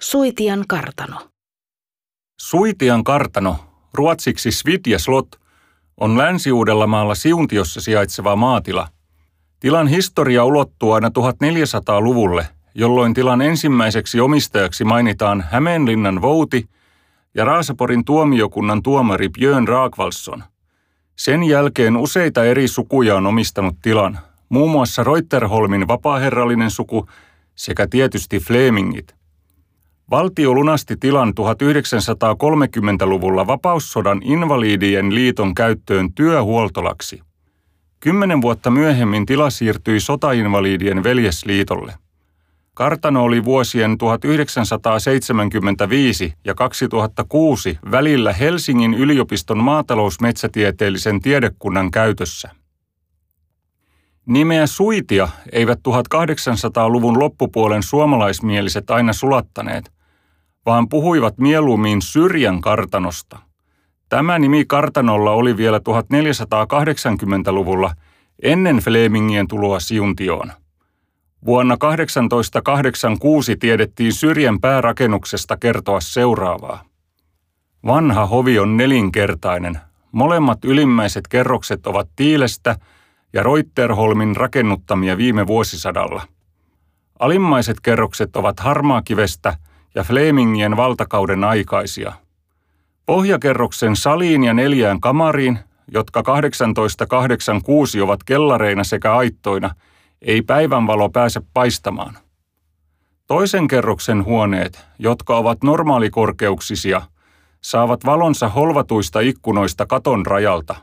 Suitian kartano. Suitian kartano, ruotsiksi Svitja Slot, on Länsi-Uudellamaalla Siuntiossa sijaitseva maatila. Tilan historia ulottuu aina 1400-luvulle, jolloin tilan ensimmäiseksi omistajaksi mainitaan Hämeenlinnan Vouti ja Raaseporin tuomiokunnan tuomari Björn Raakvalsson. Sen jälkeen useita eri sukuja on omistanut tilan, muun muassa Reuterholmin vapaaherrallinen suku sekä tietysti Flemingit. Valtio lunasti tilan 1930-luvulla vapaussodan invalidien liiton käyttöön työhuoltolaksi. Kymmenen vuotta myöhemmin tila siirtyi sotainvalidien veljesliitolle. Kartano oli vuosien 1975 ja 2006 välillä Helsingin yliopiston maatalousmetsätieteellisen tiedekunnan käytössä. Nimeä suitia eivät 1800-luvun loppupuolen suomalaismieliset aina sulattaneet, vaan puhuivat mieluummin syrjän kartanosta. Tämä nimi kartanolla oli vielä 1480-luvulla ennen Flemingien tuloa Siuntioon. Vuonna 1886 tiedettiin syrjän päärakennuksesta kertoa seuraavaa. Vanha hovi on nelinkertainen. Molemmat ylimmäiset kerrokset ovat tiilestä ja Roitterholmin rakennuttamia viime vuosisadalla. Alimmaiset kerrokset ovat harmaakivestä – ja Flemingien valtakauden aikaisia. Pohjakerroksen saliin ja neljään kamariin, jotka 1886 ovat kellareina sekä aittoina, ei päivänvalo pääse paistamaan. Toisen kerroksen huoneet, jotka ovat normaalikorkeuksisia, saavat valonsa holvatuista ikkunoista katon rajalta.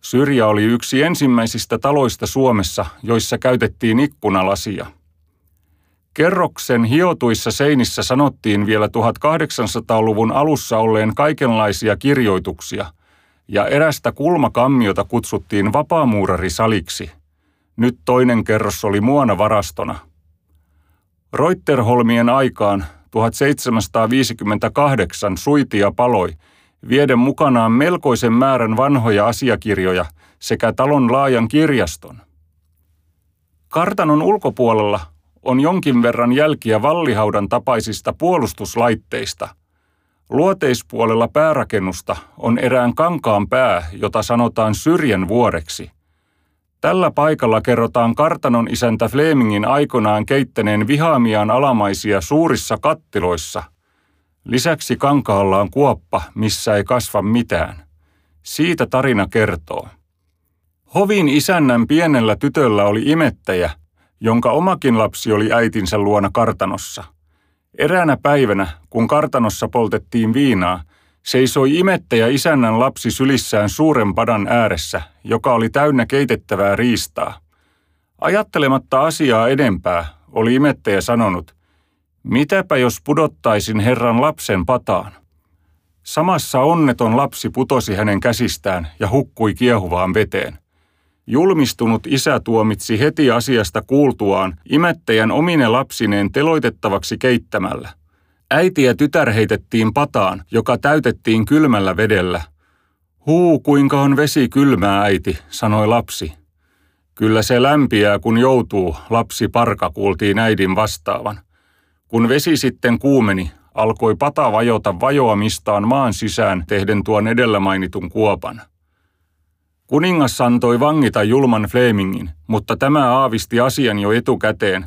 Syrjä oli yksi ensimmäisistä taloista Suomessa, joissa käytettiin ikkunalasia. Kerroksen hiotuissa seinissä sanottiin vielä 1800-luvun alussa olleen kaikenlaisia kirjoituksia, ja erästä kulmakammiota kutsuttiin vapaamuurarisaliksi. Nyt toinen kerros oli muona varastona. Roitterholmien aikaan 1758 suitia paloi, vieden mukanaan melkoisen määrän vanhoja asiakirjoja sekä talon laajan kirjaston. Kartanon ulkopuolella on jonkin verran jälkiä vallihaudan tapaisista puolustuslaitteista. Luoteispuolella päärakennusta on erään kankaan pää, jota sanotaan syrjän vuoreksi. Tällä paikalla kerrotaan kartanon isäntä Flemingin aikanaan keittäneen vihaamiaan alamaisia suurissa kattiloissa. Lisäksi kankaalla on kuoppa, missä ei kasva mitään. Siitä tarina kertoo. Hovin isännän pienellä tytöllä oli imettäjä – jonka omakin lapsi oli äitinsä luona kartanossa. Eräänä päivänä, kun kartanossa poltettiin viinaa, seisoi imettäjä isännän lapsi sylissään suuren padan ääressä, joka oli täynnä keitettävää riistaa. Ajattelematta asiaa edempää, oli imettäjä sanonut, mitäpä jos pudottaisin herran lapsen pataan. Samassa onneton lapsi putosi hänen käsistään ja hukkui kiehuvaan veteen. Julmistunut isä tuomitsi heti asiasta kuultuaan imettäjän omine lapsineen teloitettavaksi keittämällä. Äiti ja tytär heitettiin pataan, joka täytettiin kylmällä vedellä. Huu, kuinka on vesi kylmää, äiti, sanoi lapsi. Kyllä se lämpiää, kun joutuu, lapsi parka kuultiin äidin vastaavan. Kun vesi sitten kuumeni, alkoi pata vajota vajoamistaan maan sisään tehden tuon edellä mainitun kuopan. Kuningas antoi vangita julman Flemingin, mutta tämä aavisti asian jo etukäteen,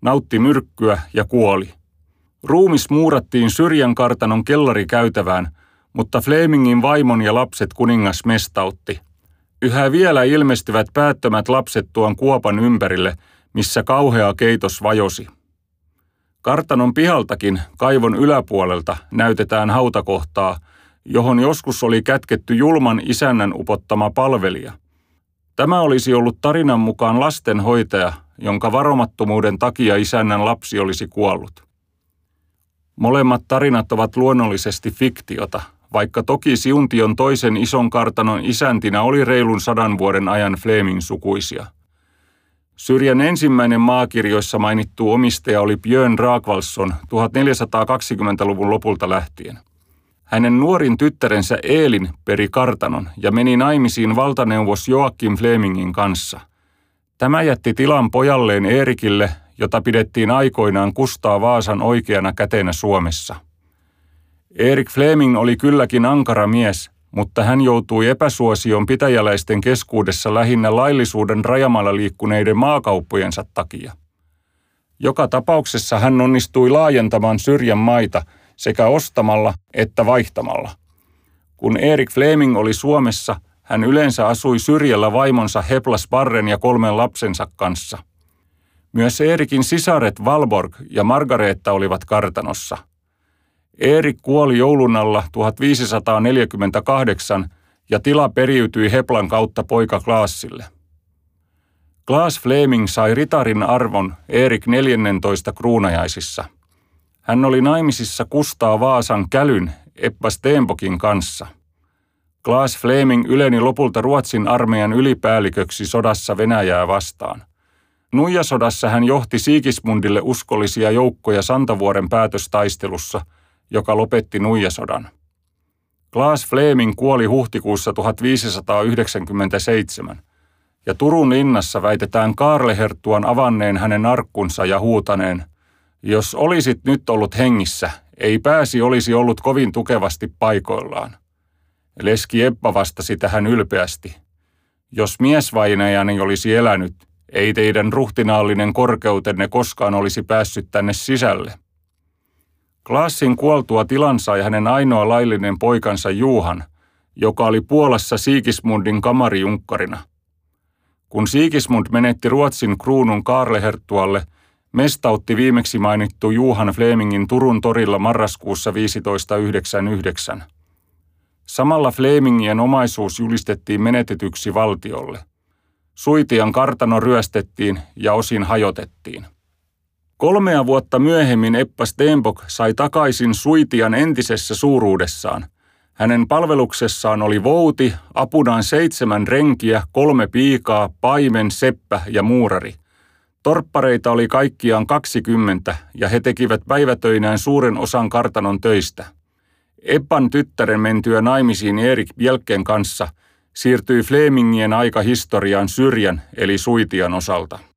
nautti myrkkyä ja kuoli. Ruumis muurattiin syrjän kartanon kellarikäytävään, mutta Flemingin vaimon ja lapset kuningas mestautti. Yhä vielä ilmestyvät päättömät lapset tuon kuopan ympärille, missä kauhea keitos vajosi. Kartanon pihaltakin, kaivon yläpuolelta, näytetään hautakohtaa – johon joskus oli kätketty julman isännän upottama palvelija. Tämä olisi ollut tarinan mukaan lastenhoitaja, jonka varomattomuuden takia isännän lapsi olisi kuollut. Molemmat tarinat ovat luonnollisesti fiktiota, vaikka toki Siuntion toisen ison kartanon isäntinä oli reilun sadan vuoden ajan Fleming sukuisia. Syrjän ensimmäinen maakirjoissa mainittu omistaja oli Björn Raakvalsson 1420-luvun lopulta lähtien – hänen nuorin tyttärensä Eelin peri kartanon ja meni naimisiin valtaneuvos Joakim Flemingin kanssa. Tämä jätti tilan pojalleen Eerikille jota pidettiin aikoinaan Kustaa Vaasan oikeana kätenä Suomessa. Erik Fleming oli kylläkin ankara mies, mutta hän joutui epäsuosion pitäjäläisten keskuudessa lähinnä laillisuuden rajamalla liikkuneiden maakauppojensa takia. Joka tapauksessa hän onnistui laajentamaan syrjän maita sekä ostamalla että vaihtamalla. Kun Erik Fleming oli Suomessa, hän yleensä asui syrjällä vaimonsa Heplas Barren ja kolmen lapsensa kanssa. Myös Erikin sisaret Valborg ja Margareetta olivat kartanossa – Erik kuoli joulun alla 1548 ja tila periytyi Heplan kautta poika Klaasille. Klaas Fleming sai ritarin arvon Erik 14 kruunajaisissa. Hän oli naimisissa Kustaa Vaasan kälyn Eppa Stenbokin kanssa. Klaas Fleming yleni lopulta Ruotsin armeijan ylipäälliköksi sodassa Venäjää vastaan. Nuijasodassa hän johti Siikismundille uskollisia joukkoja Santavuoren päätöstaistelussa – joka lopetti nuijasodan. Klaas Fleming kuoli huhtikuussa 1597, ja Turun linnassa väitetään Kaarleherttuan avanneen hänen arkkunsa ja huutaneen, jos olisit nyt ollut hengissä, ei pääsi olisi ollut kovin tukevasti paikoillaan. Leski Eppa vastasi tähän ylpeästi. Jos miesvainajani olisi elänyt, ei teidän ruhtinaallinen korkeutenne koskaan olisi päässyt tänne sisälle. Klaassin kuoltua tilan sai hänen ainoa laillinen poikansa Juuhan, joka oli Puolassa Siikismundin kamarijunkkarina. Kun Siikismund menetti Ruotsin kruunun Kaarleherttualle, mestautti viimeksi mainittu Juhan Flemingin Turun torilla marraskuussa 1599. Samalla Flemingien omaisuus julistettiin menetetyksi valtiolle. Suitian kartano ryöstettiin ja osin hajotettiin. Kolmea vuotta myöhemmin Eppa Stenbock sai takaisin Suitian entisessä suuruudessaan. Hänen palveluksessaan oli vouti, apunaan seitsemän renkiä, kolme piikaa, paimen, seppä ja muurari. Torppareita oli kaikkiaan 20 ja he tekivät päivätöinään suuren osan kartanon töistä. Eppan tyttären mentyä naimisiin Erik Bjelken kanssa siirtyi Flemingien aika historiaan syrjän eli Suitian osalta.